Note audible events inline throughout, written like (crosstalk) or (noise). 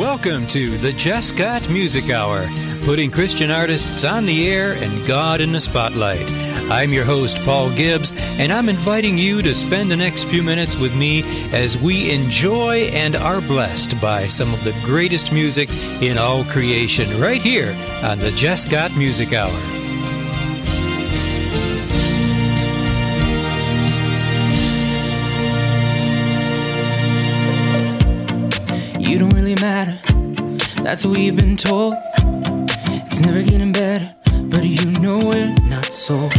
Welcome to the Jesscott Music Hour, putting Christian artists on the air and God in the spotlight. I'm your host, Paul Gibbs, and I'm inviting you to spend the next few minutes with me as we enjoy and are blessed by some of the greatest music in all creation right here on the Jesscott Music Hour. That's what we've been told. It's never getting better, but you know we're not sold.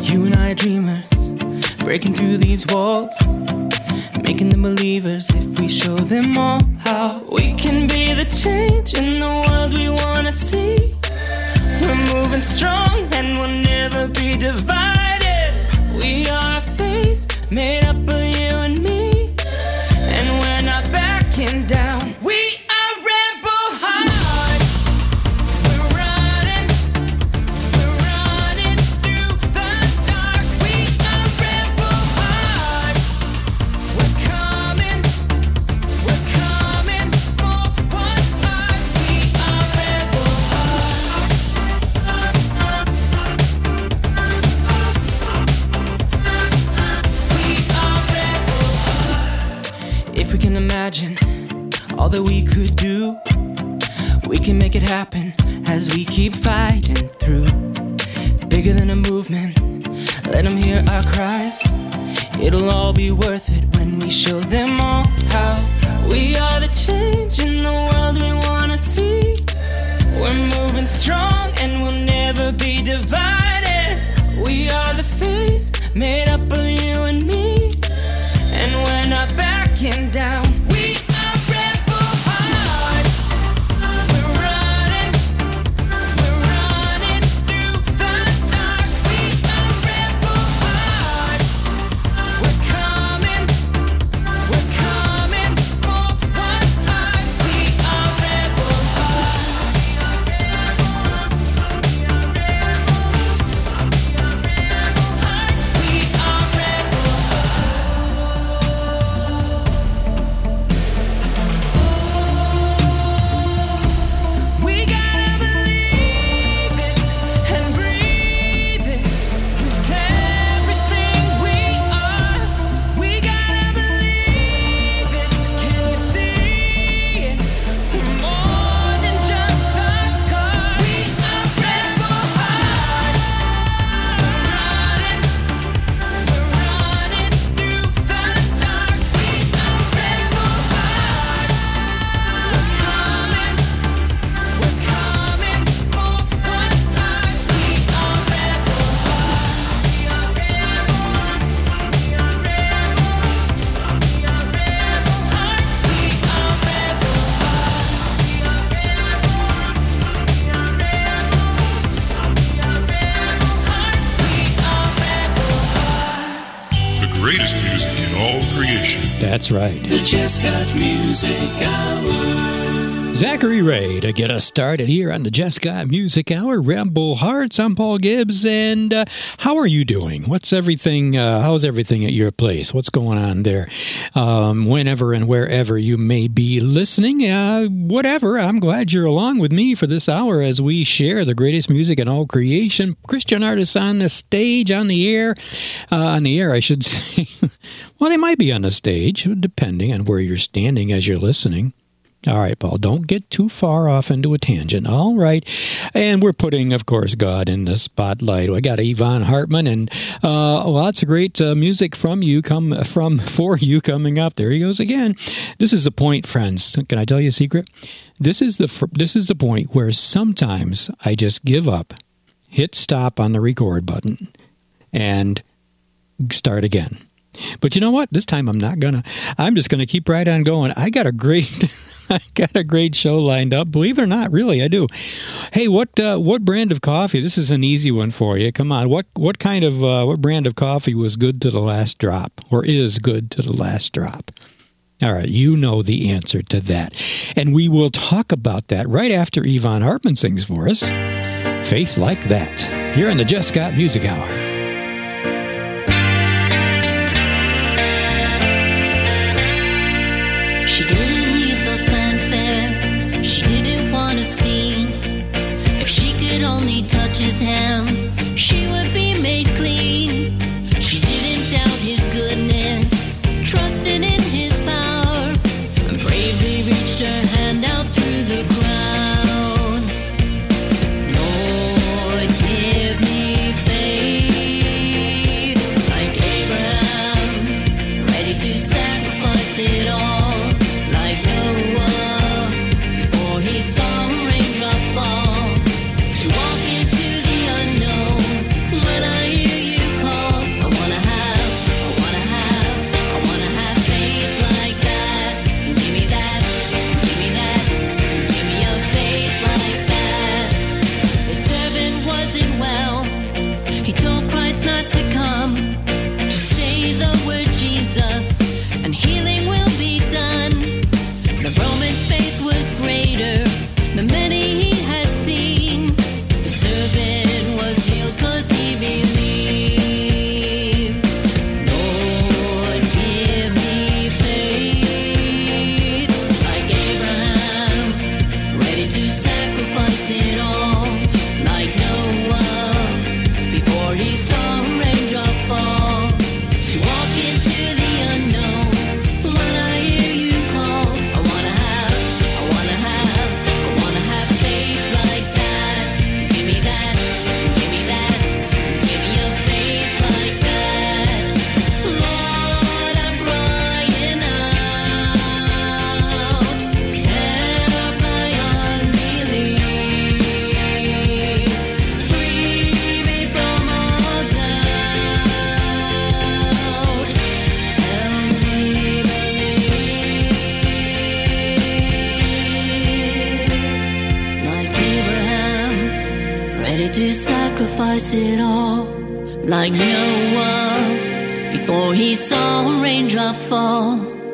You and I are dreamers, breaking through these walls, making them believers if we show them all how we can be the change in the world we wanna see. We're moving strong and we'll never be divided. We are a face made up of you and me, all that we could do, we can make it happen as we keep fighting through. Bigger than a movement, let them hear our cries. It'll all be worth it when we show them all how we are the change in the world we wanna see. We're moving strong and we'll never be divided. We are the face made up of you and me, and we're not backing down. That's right. The Jesscott Music Hour. Zachary Ray to get us started here on the Jesscott Music Hour. Ramble Hearts. I'm Paul Gibbs, and uh, how are you doing? What's everything? Uh, how's everything at your place? What's going on there? Um, whenever and wherever you may be listening, uh, whatever. I'm glad you're along with me for this hour as we share the greatest music in all creation. Christian artists on the stage, on the air, uh, on the air, I should (laughs) say. Well, they might be on the stage, depending on where you're standing as you're listening. All right, Paul, don't get too far off into a tangent. All right. And we're putting, of course, God in the spotlight. I got Yvonne Hartman and uh, lots of great uh, music from you, come from (laughs) for you coming up. There he goes again. This is the point, friends. Can I tell you a secret? This is the this is the point where sometimes I just give up, hit stop on the record button, and start again. But you know what? This time I'm not gonna. I'm just gonna keep right on going. I got a great, (laughs) I got a great show lined up. Believe it or not, really, I do. Hey, what uh, what brand of coffee? This is an easy one for you. Come on, what what kind of uh, what brand of coffee was good to the last drop, or is good to the last drop? All right, you know the answer to that, and we will talk about that right after Yvonne Hartman sings for us. Faith like that here on the Jesscott Music Hour.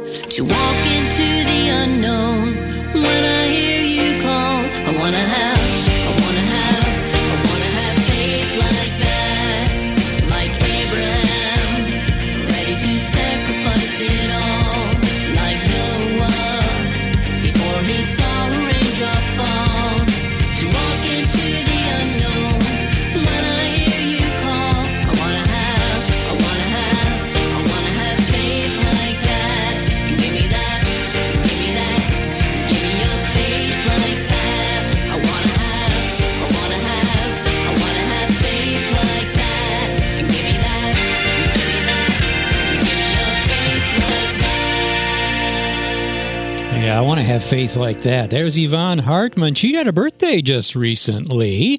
To walk into the unknown want to have faith like that. There's Yvonne Hartman. She had a birthday just recently.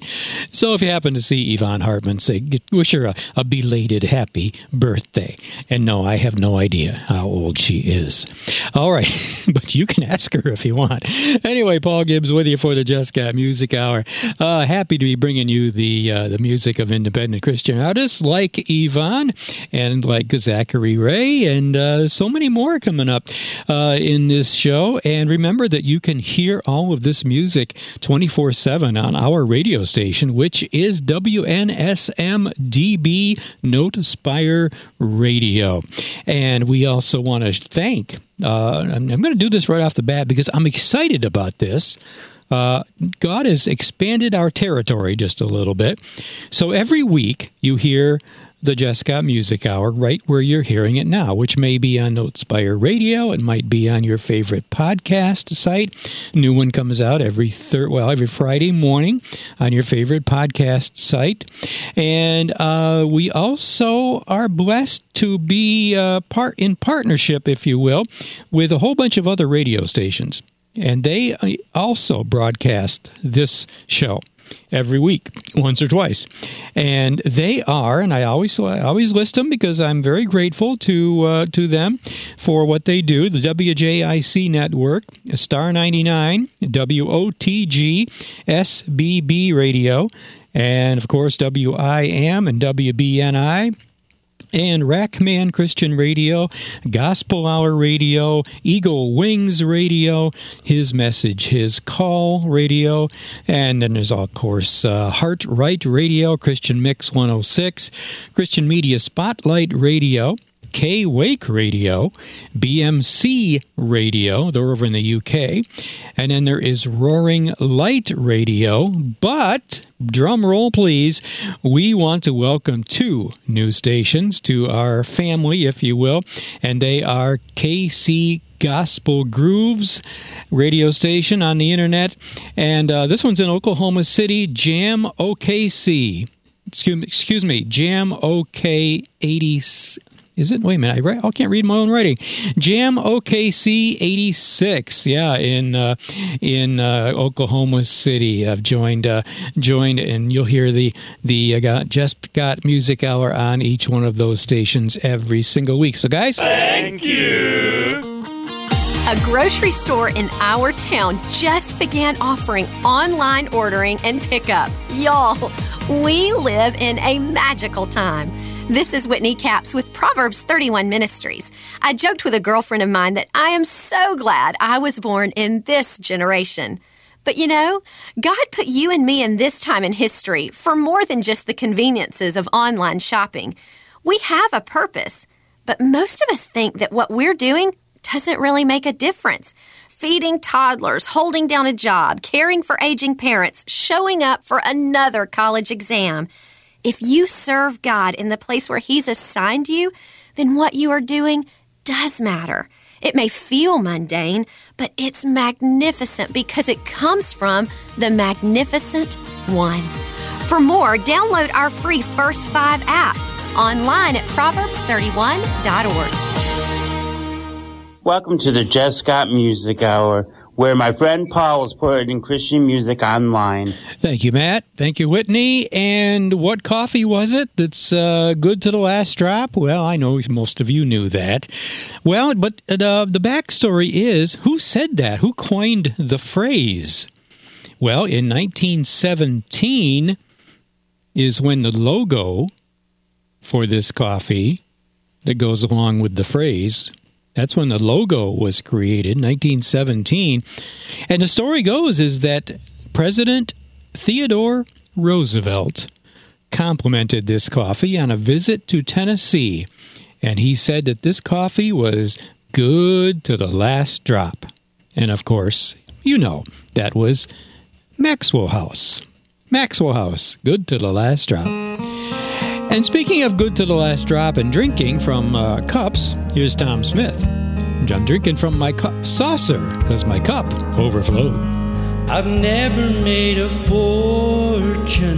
So if you happen to see Yvonne Hartman, say, wish her a, a belated happy birthday. And no, I have no idea how old she is. All right, (laughs) but you can ask her if you want. Anyway, Paul Gibbs with you for the Jesscott Music Hour. Uh, happy to be bringing you the uh, the music of independent Christian artists like Yvonne and like Zachary Ray and uh, so many more coming up uh, in this show. And remember that you can hear all of this music 24 7 on our radio station, which is WNSMDB NoteSpire Radio. And we also want to thank, uh, I'm, I'm going to do this right off the bat because I'm excited about this. Uh, God has expanded our territory just a little bit. So every week you hear the Jesscott Music Hour right where you're hearing it now, which may be on Notespire Radio. It might be on your favorite podcast site. New one comes out every third, well, every Friday morning on your favorite podcast site. And uh, we also are blessed to be uh, part in partnership, if you will, with a whole bunch of other radio stations. And they uh, also broadcast this show every week, once or twice. And they are, and I always I always list them because I'm very grateful to uh, to them for what they do. The WJIC network, Star 99, WOTG, SBB Radio, and of course WIM and WBNI and Rackman Christian Radio, Gospel Hour Radio, Eagle Wings Radio, His Message, His Call Radio, and then there's of course uh, Heart Right Radio, Christian Mix 106, Christian Media Spotlight Radio. K Wake Radio, BMC Radio, they're over in the UK, and then there is Roaring Light Radio. But, drum roll please, we want to welcome two new stations to our family, if you will, and they are KC Gospel Grooves radio station on the internet. And uh, this one's in Oklahoma City, Jam OKC. Excuse, excuse me, Jam OK 80. Is it? Wait a minute. I, write, I can't read my own writing. Jam OKC 86. Yeah, in uh, in uh, Oklahoma City. I've joined uh, joined, and you'll hear the the uh, got, Jesscott music hour on each one of those stations every single week. So, guys, Thank you. A grocery store in our town just began offering online ordering and pickup. Y'all, we live in a magical time. This is Whitney Capps with Proverbs 31 Ministries. I joked with a girlfriend of mine that I am so glad I was born in this generation. But you know, God put you and me in this time in history for more than just the conveniences of online shopping. We have a purpose, but most of us think that what we're doing doesn't really make a difference. Feeding toddlers, holding down a job, caring for aging parents, showing up for another college exam. If you serve God in the place where He's assigned you, then what you are doing does matter. It may feel mundane, but it's magnificent because it comes from the magnificent one. For more, download our free First Five app online at Proverbs31.org. Welcome to the Jesscott Music Hour, where my friend Paul is putting Christian music online. Thank you, Matt. Thank you, Whitney. And what coffee was it that's uh, good to the last drop? Well, I know most of you knew that. Well, but uh, the backstory is who said that? Who coined the phrase? Well, in 1917 is when the logo for this coffee that goes along with the phrase that's when the logo was created, 1917. And the story goes is that President Theodore Roosevelt complimented this coffee on a visit to Tennessee. And he said that this coffee was good to the last drop. And of course, you know, that was Maxwell House. Maxwell House, good to the last drop. And speaking of good to the last drop and drinking from uh, cups, here's Tom Smith. I'm drinking from my cup saucer because my cup overflowed. I've never made a fortune,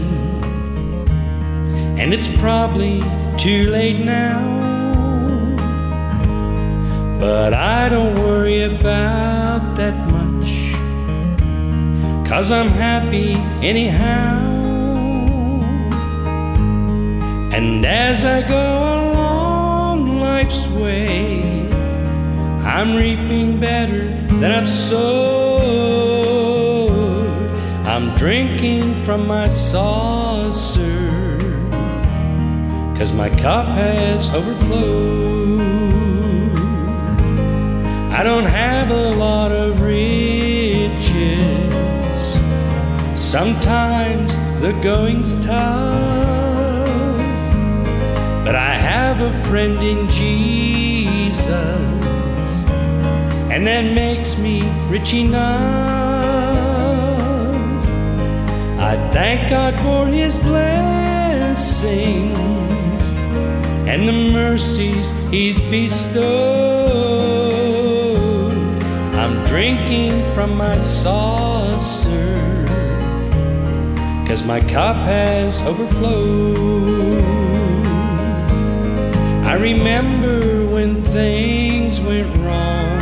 and it's probably too late now. But I don't worry about that much, cause I'm happy anyhow. And as I go along life's way, I'm reaping better than I've sowed. I'm drinking from my saucer, cause my cup has overflowed. I don't have a lot of riches. Sometimes the going's tough. But I have a friend in Jesus, and that makes me rich enough. I thank God for His blessings and the mercies He's bestowed. I'm drinking from my saucer, cause my cup has overflowed. Remember when things went wrong.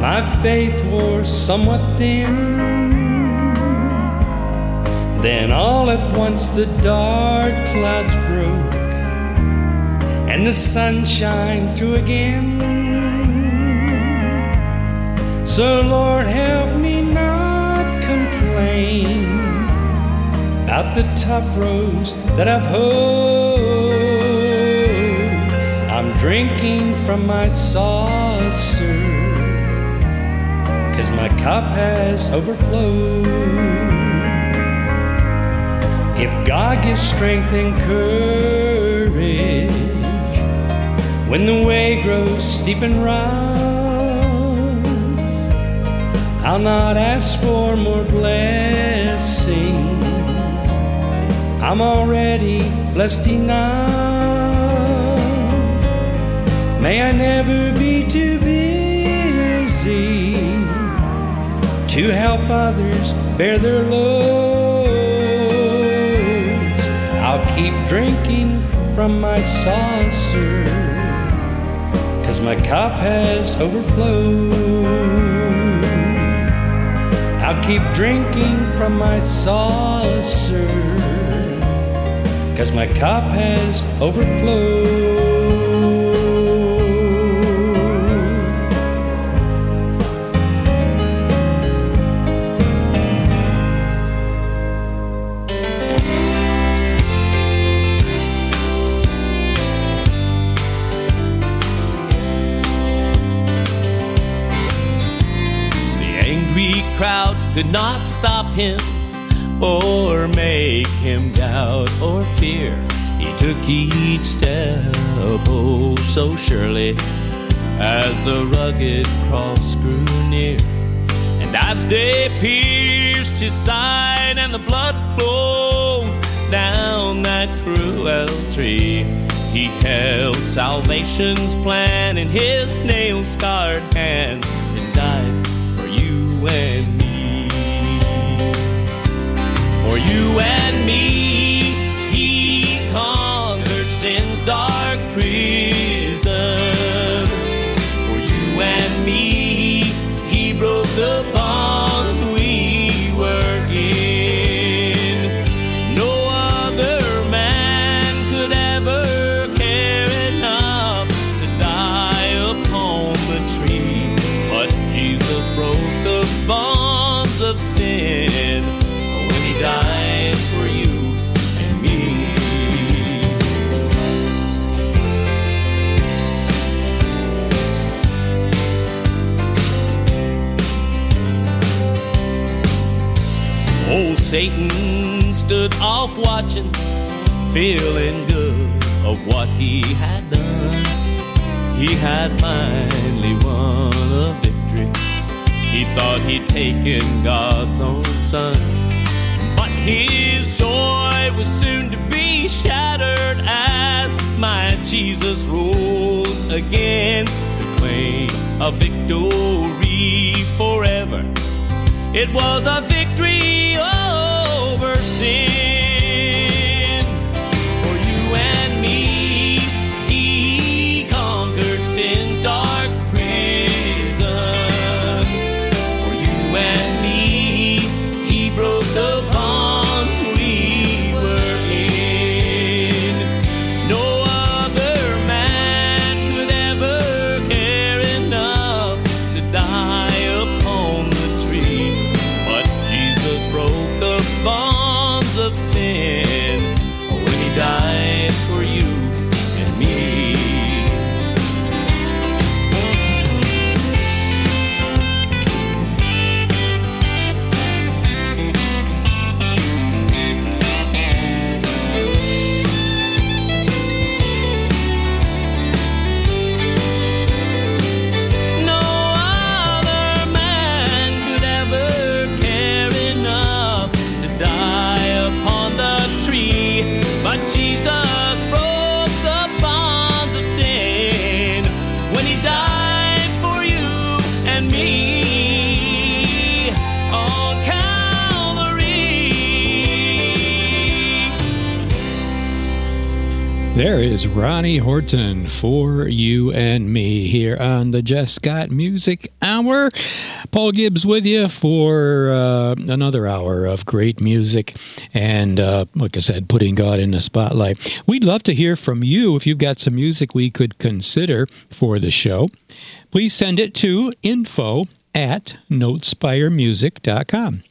My faith wore somewhat thin. Then all at once the dark clouds broke and the sun shined through again. So, Lord, help me not complain about the tough roads that I've hoed. I'm drinking from my saucer, cause my cup has overflowed. If God gives strength and courage when the way grows steep and rough, I'll not ask for more blessings. I'm already blessed enough. May I never be too busy to help others bear their loads. I'll keep drinking from my saucer, cause my cup has overflowed. I'll keep drinking from my saucer, cause my cup has overflowed. Could not stop him or make him doubt or fear. He took each step oh so surely as the rugged cross grew near. And as they pierced his side and the blood flowed down that cruel tree, he held salvation's plan in his nail scarred hands and died for you and Satan stood off watching, feeling good of what he had done. He had finally won a victory. He thought he'd taken God's own son. But his joy was soon to be shattered as my Jesus rose again to claim a victory forever. It was a victory over sin. Ronnie Horton for you and me here on the Jesscott Music Hour. Paul Gibbs with you for uh, another hour of great music and, uh, like I said, putting God in the spotlight. We'd love to hear from you if you've got some music we could consider for the show. Please send it to info at notespiremusic.com.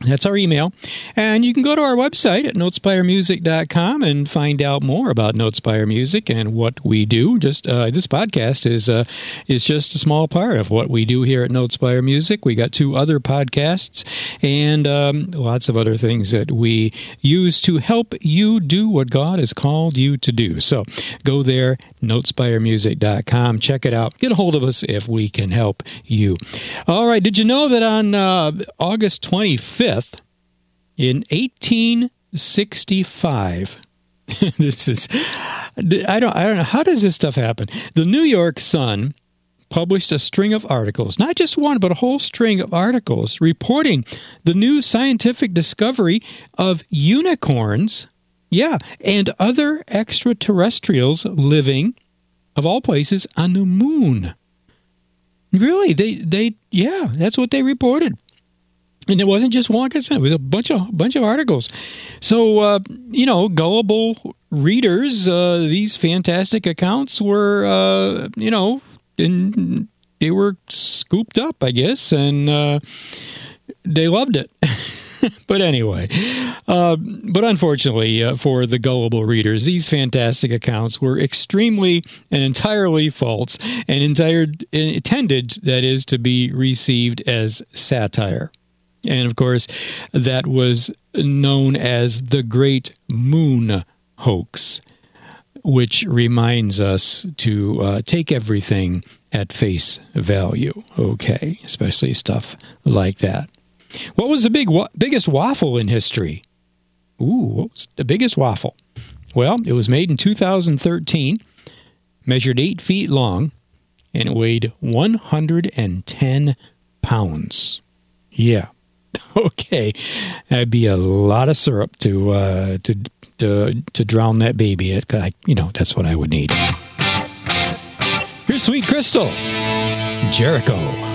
That's our email. And you can go to our website at notespiremusic.com and find out more about Notespire Music and what we do. Just uh, this podcast is uh, is just a small part of what we do here at Notespire Music. We got two other podcasts and um, lots of other things that we use to help you do what God has called you to do. So go there, notespiremusic.com. Check it out. Get a hold of us if we can help you. All right. Did you know that on uh, August 25th, in 1865, (laughs) this is I don't I don't know how does this stuff happen. The New York Sun published a string of articles, not just one, but a whole string of articles reporting the new scientific discovery of unicorns, yeah, and other extraterrestrials living, of all places, on the moon. Really, they, they, yeah, that's what they reported and it wasn't just like it was a bunch of bunch of articles. So uh, you know, gullible readers, uh, these fantastic accounts were uh, you know, and they were scooped up, I guess, and uh, they loved it. (laughs) but anyway, uh, but unfortunately uh, for the gullible readers, these fantastic accounts were extremely and entirely false and entire, intended, that is, to be received as satire. And of course, that was known as the Great Moon Hoax, which reminds us to uh, take everything at face value, okay? Especially stuff like that. What was the big wa- biggest waffle in history? Ooh, what was the biggest waffle? Well, it was made in 2013, measured eight feet long, and it weighed 110 pounds. Yeah, (laughs) okay, that'd be a lot of syrup to uh, to to to drown that baby. It, I, you know, that's what I would need. Here's Sweet Crystal, Jericho.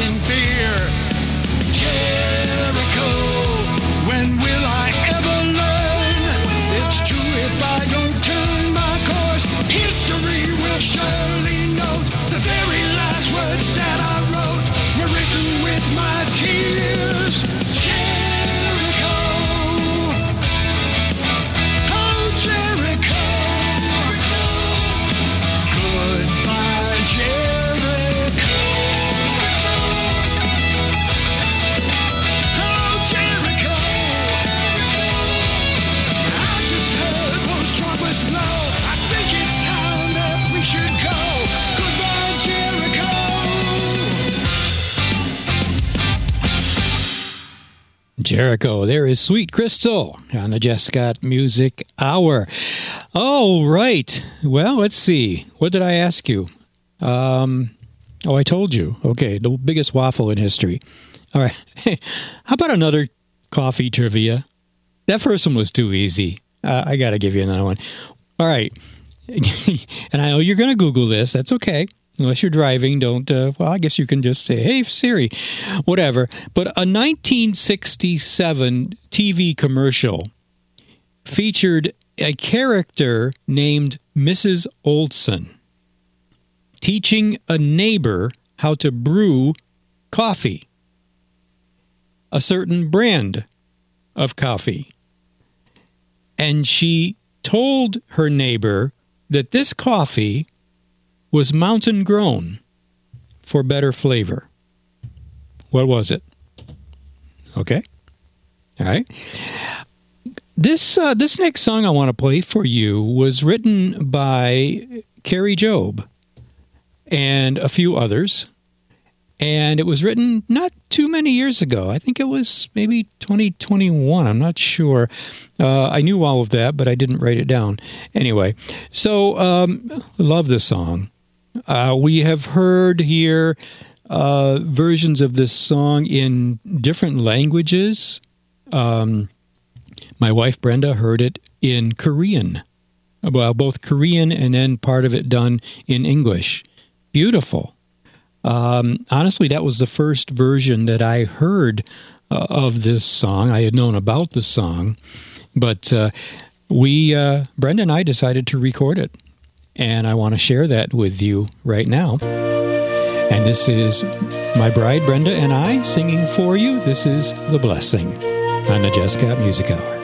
in fear. Jericho. There is Sweet Crystal on the Jesscott Music Hour. Oh, right. Well, let's see. What did I ask you? Um, oh, I told you. Okay, the biggest waffle in history. All right. (laughs) How about another coffee trivia? That first one was too easy. Uh, I got to give you another one. All right. (laughs) and I know you're going to Google this. That's okay unless you're driving don't uh, well i guess you can just say hey siri whatever. But a 1967 tv commercial featured a character named mrs olson teaching a neighbor how to brew coffee a certain brand of coffee. And she told her neighbor that this coffee was mountain grown for better flavor. What was it? Okay. All right. This uh, this next song I want to play for you was written by Kari Jobe and a few others, and it was written not too many years ago. I think it was maybe 2021. I'm not sure. Uh, I knew all of that, but I didn't write it down. Anyway, so um, love this song. Uh, we have heard here uh, versions of this song in different languages. Um, my wife Brenda heard it in Korean. Well, both Korean and then part of it done in English. Beautiful. Um, honestly, that was the first version that I heard uh, of this song. I had known about the song, but uh, we, uh, Brenda and I, decided to record it. And I want to share that with you right now. And this is my bride Brenda and I singing for you. This is The Blessing on the Jesscott Music Hour.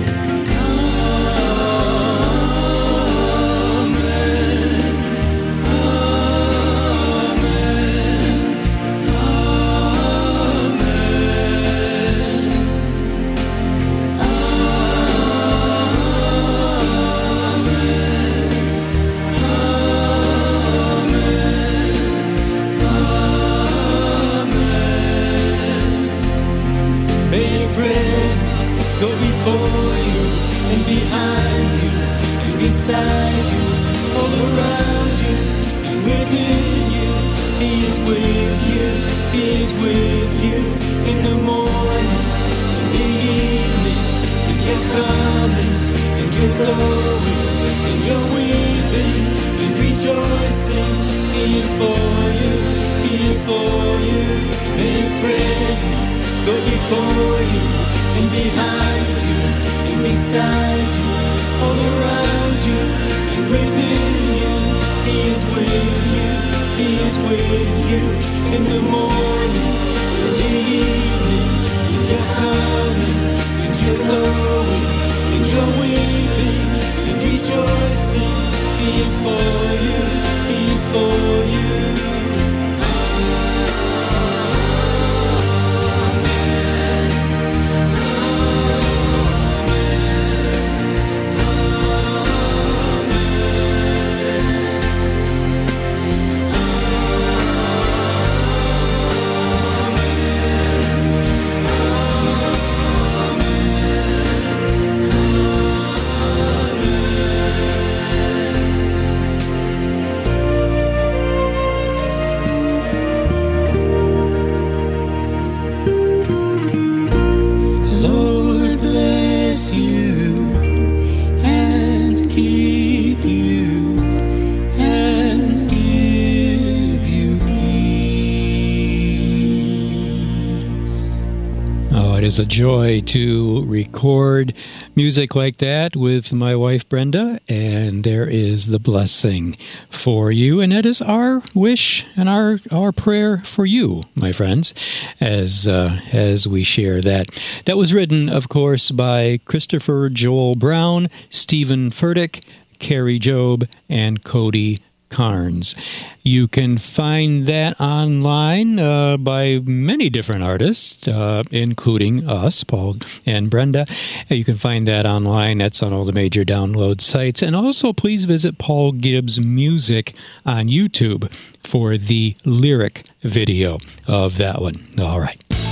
Is a joy to record music like that with my wife Brenda, and there is the blessing for you, and that is our wish and our our prayer for you, my friends, as uh, as we share that. That was written, of course, by Christopher Joel Brown, Steven Furtick, Kari Jobe, and Cody Carnes. You can find that online uh, by many different artists, uh, including us, Paul and Brenda. You can find that online. That's on all the major download sites. And also, please visit Paul Gibbs Music on YouTube for the lyric video of that one. All right.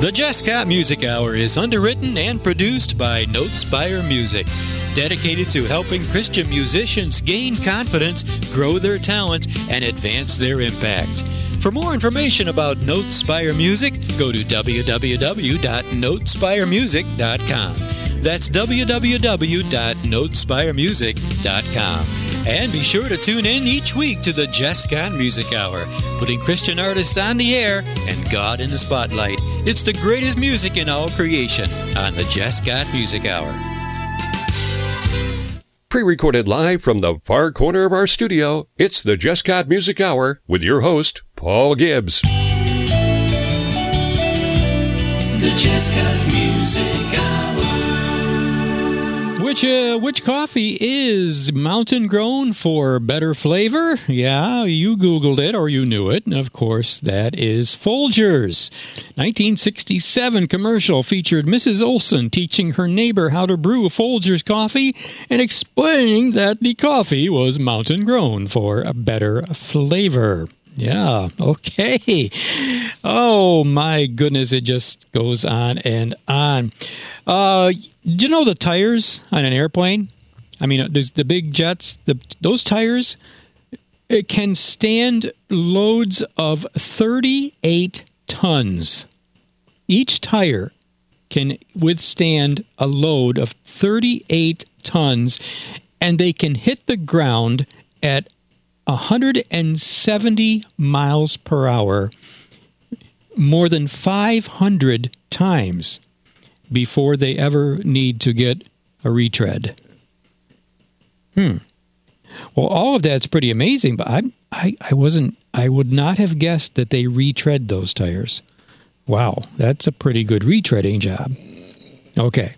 The Jesscott Music Hour is underwritten and produced by NoteSpire Music, dedicated to helping Christian musicians gain confidence, grow their talent, and advance their impact. For more information about NoteSpire Music, go to www.notespiremusic.com. That's www.notespiremusic.com. And be sure to tune in each week to the Jesscott Music Hour, putting Christian artists on the air and God in the spotlight. It's the greatest music in all creation on the Jesscott Music Hour. Pre recorded live from the far corner of our studio, it's the Got Music Hour with your host, Paul Gibbs. The Got Music Hour. Which uh, which coffee is mountain grown for better flavor? Yeah, you googled it or you knew it. Of course, that is Folgers. 1967 commercial featured Mrs. Olson teaching her neighbor how to brew Folgers coffee and explaining that the coffee was mountain grown for a better flavor. Yeah, okay. Oh my goodness, it just goes on and on. Uh, do you know the tires on an airplane? I mean, there's the big jets, the those tires it can stand loads of 38 tons. Each tire can withstand a load of 38 tons and they can hit the ground at 170 miles per hour more than 500 times before they ever need to get a retread. Hmm. Well, all of that's pretty amazing, but I, I, I wasn't, I would not have guessed that they retread those tires. Wow, that's a pretty good retreading job. Okay.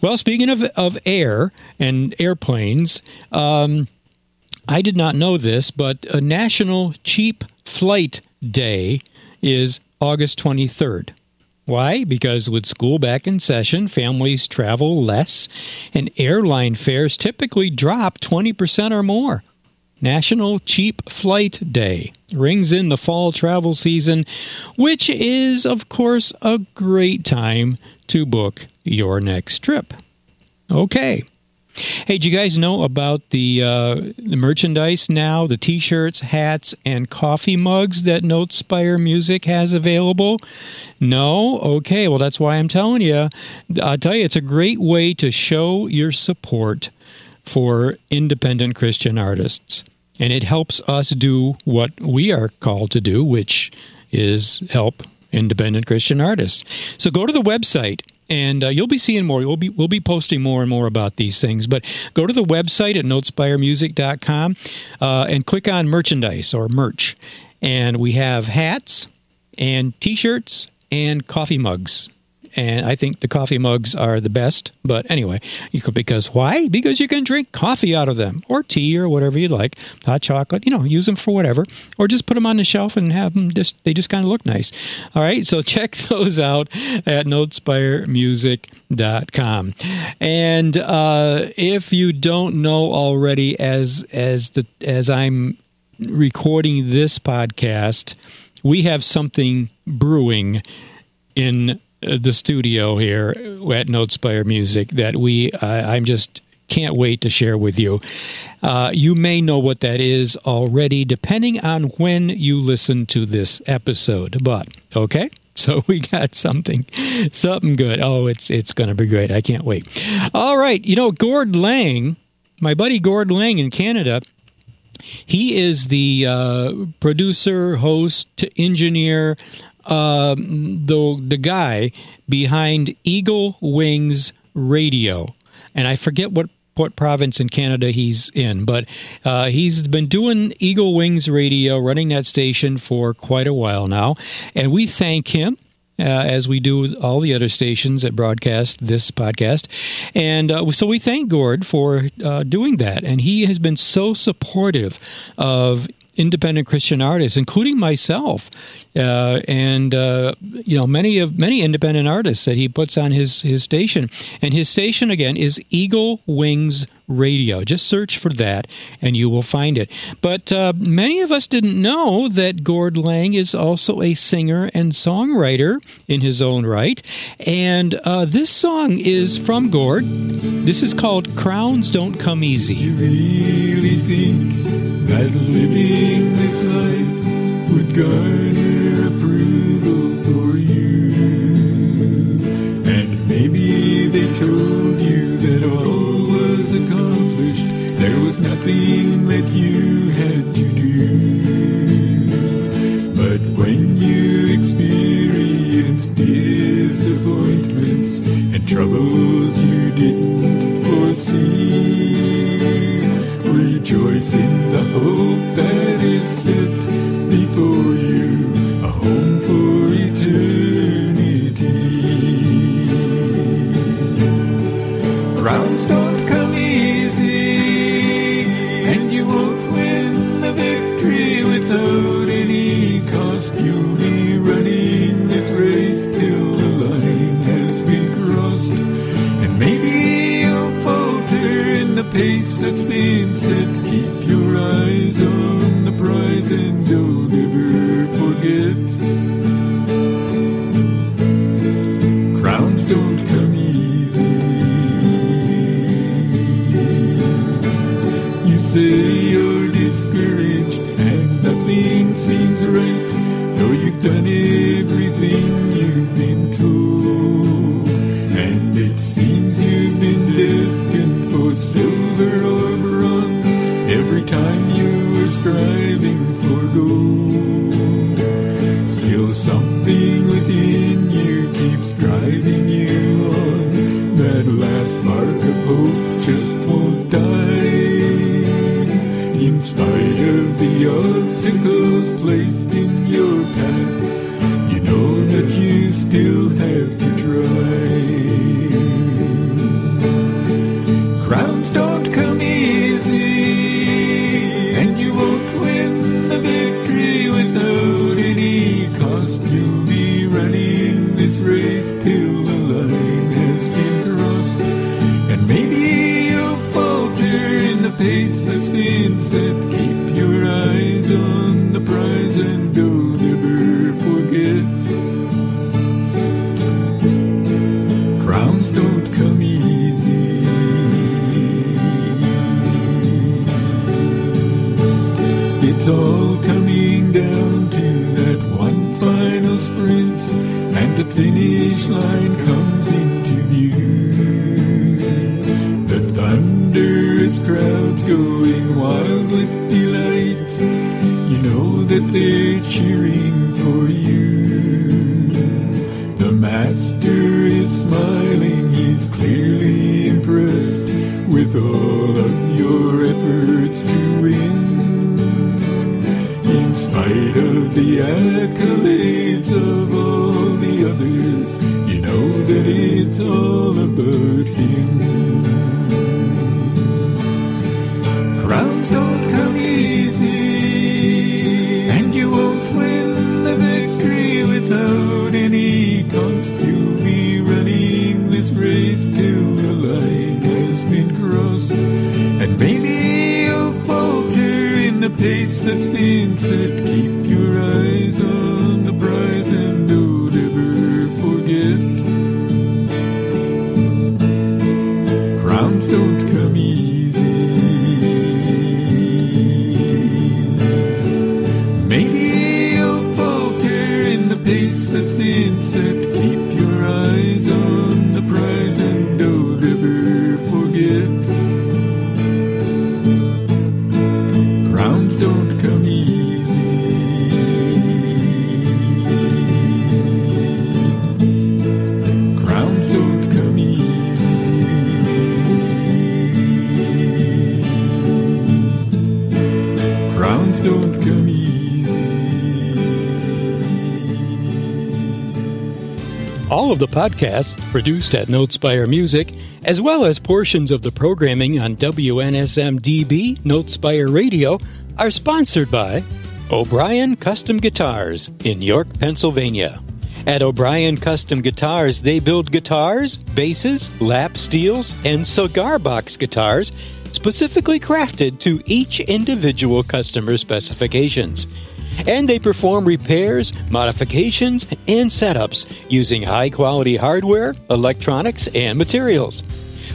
Well, speaking of, of air and airplanes, um, I did not know this, but a National Cheap Flight Day is August 23rd. Why? Because with school back in session, families travel less, and airline fares typically drop 20% or more. National Cheap Flight Day rings in the fall travel season, which is, of course, a great time to book your next trip. Okay. Hey, do you guys know about the uh, the merchandise now? The T-shirts, hats, and coffee mugs that NoteSpire Music has available. No, okay. Well, that's why I'm telling you. I'll tell you, it's a great way to show your support for independent Christian artists, and it helps us do what we are called to do, which is help independent Christian artists. So go to the website and uh, you'll be seeing more. We'll be we'll be posting more and more about these things. But go to the website at notespiremusic.com uh, and click on merchandise or merch, and we have hats and T-shirts and coffee mugs and I think the coffee mugs are the best. But anyway, you could because why? Because you can drink coffee out of them, or tea, or whatever you like, hot chocolate. You know, use them for whatever, or just put them on the shelf and have them. Just they just kind of look nice. All right, so (laughs) check those out at notespiremusic.com. And uh, if you don't know already, as as the as I'm recording this podcast, we have something brewing in the studio here at NoteSpire Music that we uh, I'm just can't wait to share with you. Uh, you may know what that is already, depending on when you listen to this episode. But okay, (laughs) so we got something, something good. Oh, it's it's going to be great. I can't wait. All right, you know Gord Lang, my buddy Gord Lang in Canada. He is the uh, producer, host, engineer um, the the guy behind Eagle Wings Radio, and I forget what what province in Canada he's in, but uh, he's been doing Eagle Wings Radio, running that station for quite a while now, and we thank him. Uh, as we do all the other stations that broadcast this podcast. And uh, so we thank Gord for uh, doing that. And he has been so supportive of independent Christian artists, including myself, uh, and uh, you know many of many independent artists that he puts on his his station. And his station again is Eagle Wings Radio. Just search for that, and you will find it. But uh, many of us didn't know that Gord Lang is also a singer and songwriter in his own right. And uh, this song is from Gord. This is called "Crowns Don't Come Easy." You really think that living this life would nothing that you had to do. But when you experience disappointments and troubles you didn't foresee, rejoice in the hope pace that's been set. Keep your eyes on the prize, and don't ever forget. Crowns don't come easy. You say they're produced at NoteSpire Music, as well as portions of the programming on WNSMDB NoteSpire Radio, are sponsored by O'Brien Custom Guitars in York, Pennsylvania. At O'Brien Custom Guitars, they build guitars, basses, lap steels, and cigar box guitars specifically crafted to each individual customer specifications. And they perform repairs, modifications, and setups using high quality hardware, electronics, and materials.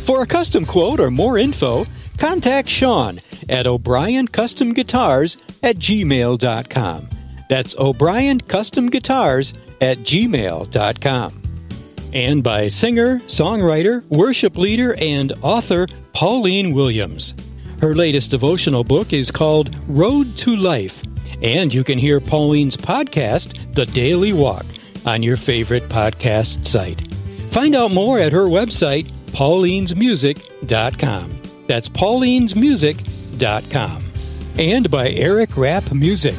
For a custom quote or more info, contact Sean at O'Brien Custom Guitars at gmail.com. That's O'Brien Custom Guitars at gmail.com. And by singer, songwriter, worship leader, and author Pauline Williams. Her latest devotional book is called Road to Life, and you can hear Pauline's podcast, The Daily Walk, on your favorite podcast site. Find out more at her website, paulinesmusic.com. That's paulinesmusic.com. And by Eric Rapp Music.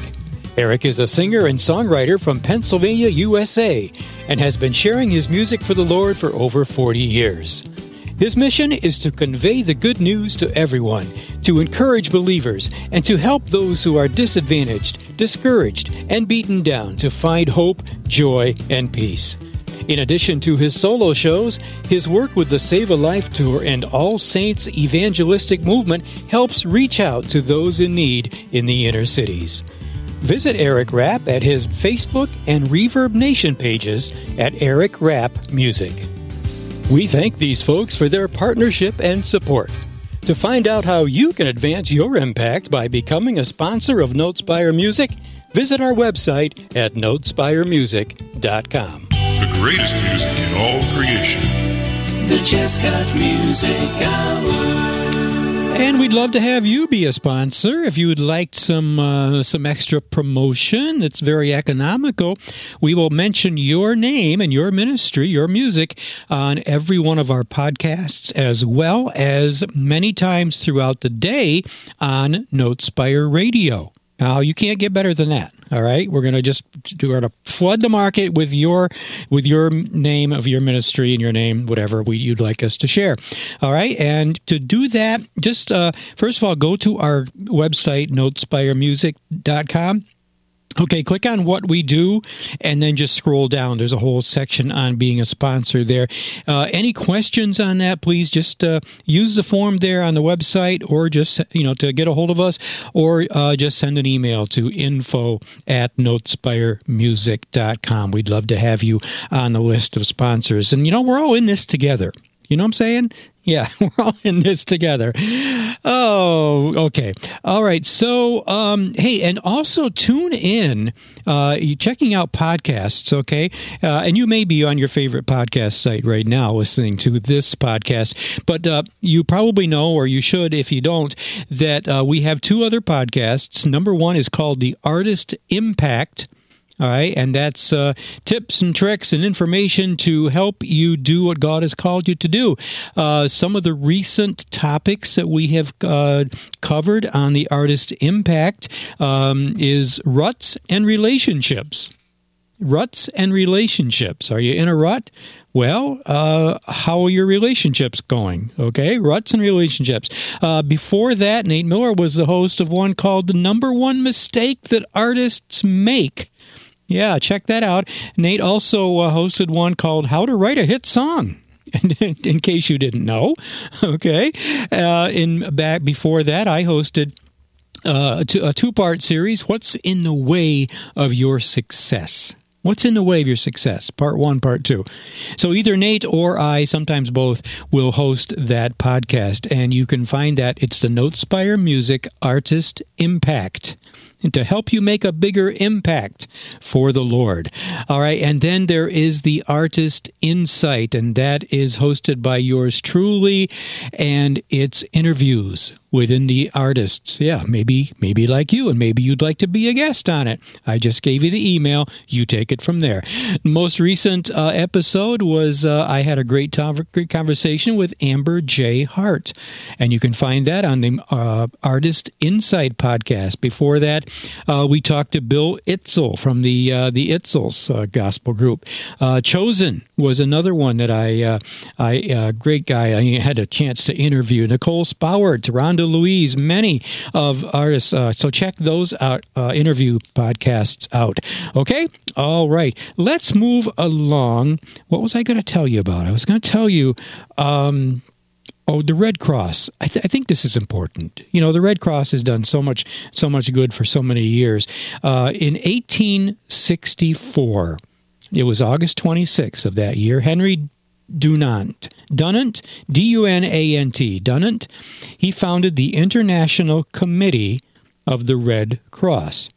Eric is a singer and songwriter from Pennsylvania, USA, and has been sharing his music for the Lord for over 40 years. His mission is to convey the good news to everyone, to encourage believers, and to help those who are disadvantaged, discouraged, and beaten down to find hope, joy, and peace. In addition to his solo shows, his work with the Save a Life Tour and All Saints Evangelistic Movement helps reach out to those in need in the inner cities. Visit Eric Rapp at his Facebook and ReverbNation pages at Eric Rapp Music. We thank these folks for their partnership and support. To find out how you can advance your impact by becoming a sponsor of NoteSpire Music, visit our website at notespiremusic.com. The greatest music in all creation. The Jesscott Music Hour. And we'd love to have you be a sponsor. If you would like some uh, some extra promotion It's very economical, we will mention your name and your ministry, your music on every one of our podcasts, as well as many times throughout the day on NoteSpire Radio. Now you can't get better than that. All right, we're gonna just we're gonna flood the market with your with your name of your ministry and your name, whatever we, you'd like us to share. All right, and to do that, just uh, first of all, go to our website notespiremusic.com Okay, click on what we do and then just scroll down. There's a whole section on being a sponsor there. Uh, any questions on that, please just uh, use the form there on the website or just, you know, to get a hold of us or uh, just send an email to info at notespiremusic.com. We'd love to have you on the list of sponsors. And, you know, we're all in this together. You know what I'm saying? Yeah, (laughs) we're all in this together. Oh, okay. All right. So, um, hey, and also tune in, uh, checking out podcasts, okay? Uh, and you may be on your favorite podcast site right now listening to this podcast, but uh, you probably know, or you should if you don't, that uh, we have two other podcasts. Number one is called The Artist Impact all right, and that's uh, tips and tricks and information to help you do what God has called you to do. Uh, some of the recent topics that we have uh, covered on the Artist Impact um, is ruts and relationships. Ruts and relationships. Are you in a rut? Well, uh, how are your relationships going? Okay, ruts and relationships. Uh, before that, Nate Miller was the host of one called The Number One Mistake That Artists Make. Yeah, check that out. Nate also uh, hosted one called How to Write a Hit Song. (laughs) in case you didn't know, (laughs) okay. Uh, in back before that, I hosted uh, a two part series. What's in the way of your success? What's in the way of your success? Part one, part two. So either Nate or I, sometimes both, will host that podcast, and you can find that it's the NoteSpire Music Artist Impact to help you make a bigger impact for the Lord. All right, and then there is the Artist Insight, and that is hosted by yours truly, and it's interviews within the artists. Yeah, maybe maybe like you, and maybe you'd like to be a guest on it. I just gave you the email. You take it from there. Most recent uh, episode was uh, I had a great, to- great conversation with Amber J. Hart, and you can find that on the uh, Artist Insight podcast. Before that, uh, we talked to Bill Itzel from the uh, the Itzels uh, Gospel Group. Chosen was another one that I I great guy I had a chance to interview. Nicole Spoward, Rhonda Louise, many of artists. Uh, so check those out, uh, interview podcasts out. Okay? All right. Let's move along. What was I going to tell you about? I was going to tell you. Um, Oh, the Red Cross. I, th- I, think this is important. You know, the Red Cross has done so much, so much good for so many years. Uh, in 1864, it was August 26th of that year. Henry Dunant. Dunant, D U N A N T, Dunant, he founded the International Committee of the Red Cross.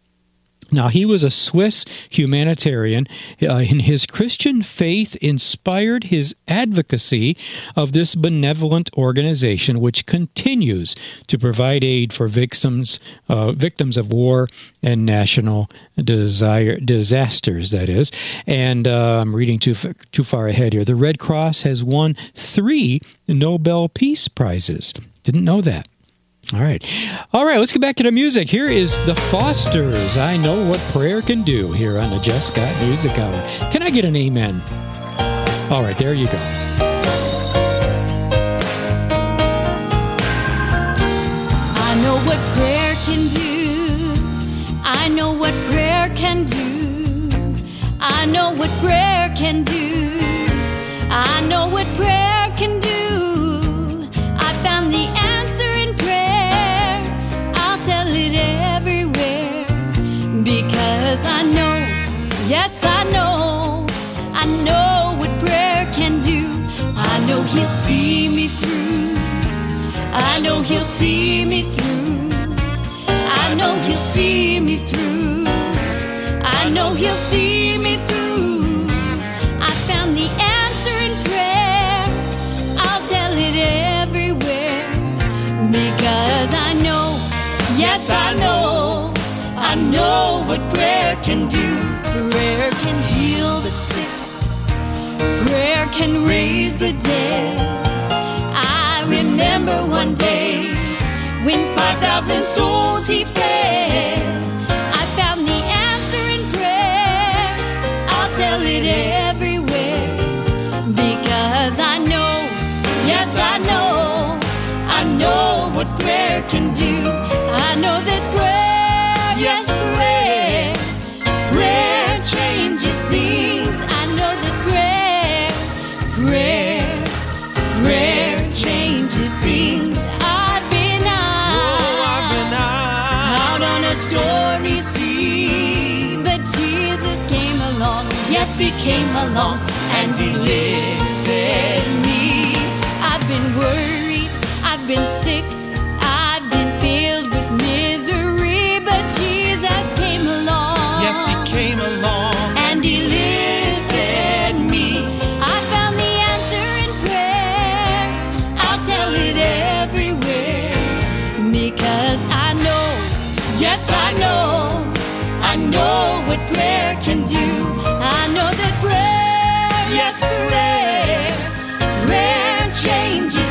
Now, he was a Swiss humanitarian. Uh, and his Christian faith inspired his advocacy of this benevolent organization, which continues to provide aid for victims, uh, victims of war and national desire, disasters, that is. And uh, I'm reading too, too far ahead here. The Red Cross has won three Nobel Peace Prizes. Didn't know that. All right. All right, let's get back to the music. Here is The Fosters. I know what prayer can do here on the Jesscott Music Hour. Can I get an amen? All right, there you go. I know what prayer can do. I know what prayer can do. I know what prayer can do. I know what prayer Yes, I know, I know what prayer can do. I know He'll see me through. I know He'll see me through. I know He'll see me through. I know He'll see me through. I found the answer in prayer. I'll tell it everywhere because I know, yes, I know, I know what prayer can do. Prayer can heal the sick, prayer can raise the dead. I remember one day when 5,000 souls he fed. came along and delivered me. I've been worried, I've been sick, I've been filled with misery, but Jesus came along. Yes, He came along. And delivered me. I found the answer in prayer. I'll tell it everywhere because I know, yes, I know, I know what prayer can do know that prayer, yes, prayer, prayer changes.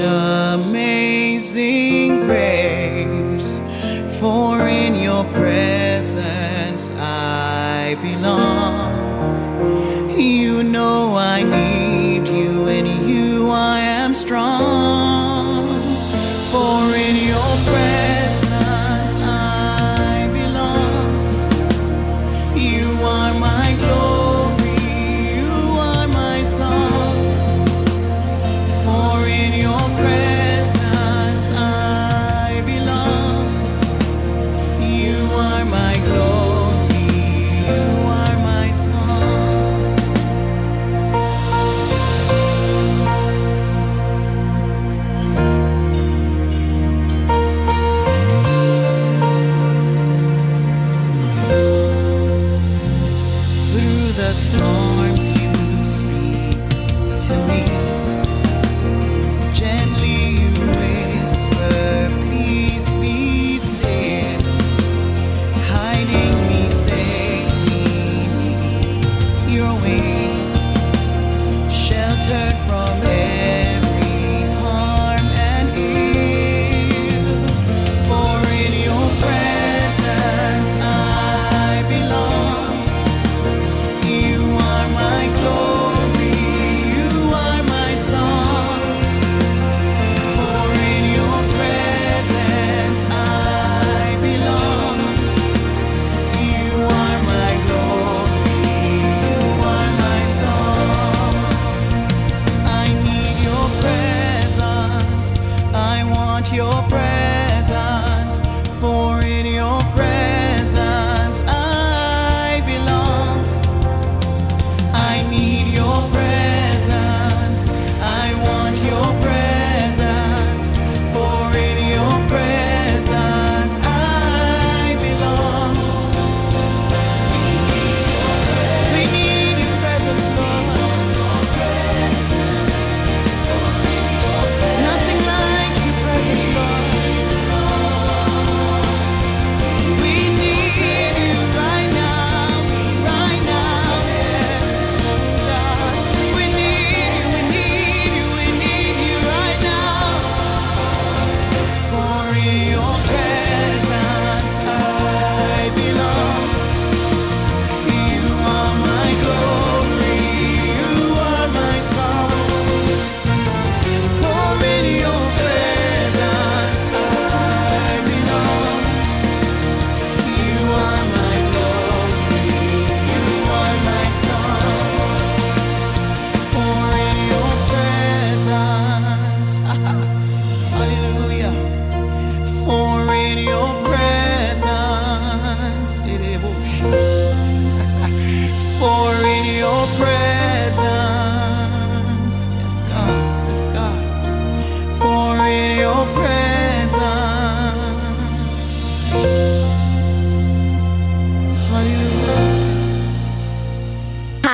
Shah.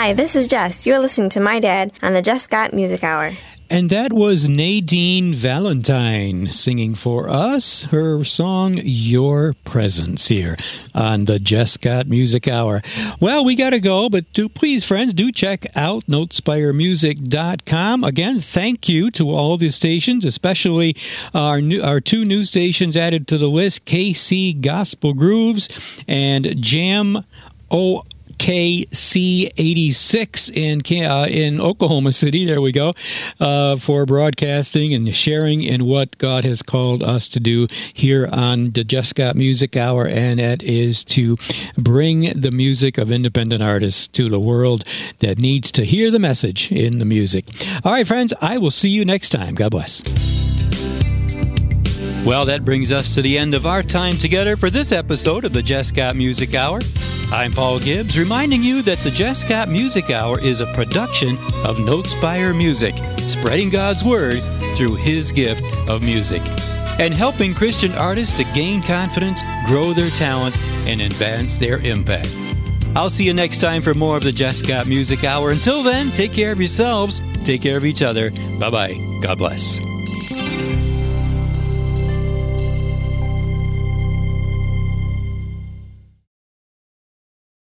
Hi, this is Jess. You're listening to my dad on the Jesscott Music Hour. And that was Nadine Valentine singing for us her song Your Presence here on the Jesscott Music Hour. Well, we got to go, but do please, friends, do check out notespiremusic.com. Again, thank you to all the stations, especially our new, our two new stations added to the list KC Gospel Grooves and Jam O. KC86 in uh, in Oklahoma City. There we go uh, for broadcasting and sharing in what God has called us to do here on the Jesscott Music Hour, and that is to bring the music of independent artists to the world that needs to hear the message in the music. All right, friends, I will see you next time. God bless. Well, that brings us to the end of our time together for this episode of the Got Music Hour. I'm Paul Gibbs, reminding you that the Got Music Hour is a production of Notespire Music, spreading God's Word through His gift of music, and helping Christian artists to gain confidence, grow their talent, and advance their impact. I'll see you next time for more of the Got Music Hour. Until then, take care of yourselves, take care of each other. Bye bye. God bless.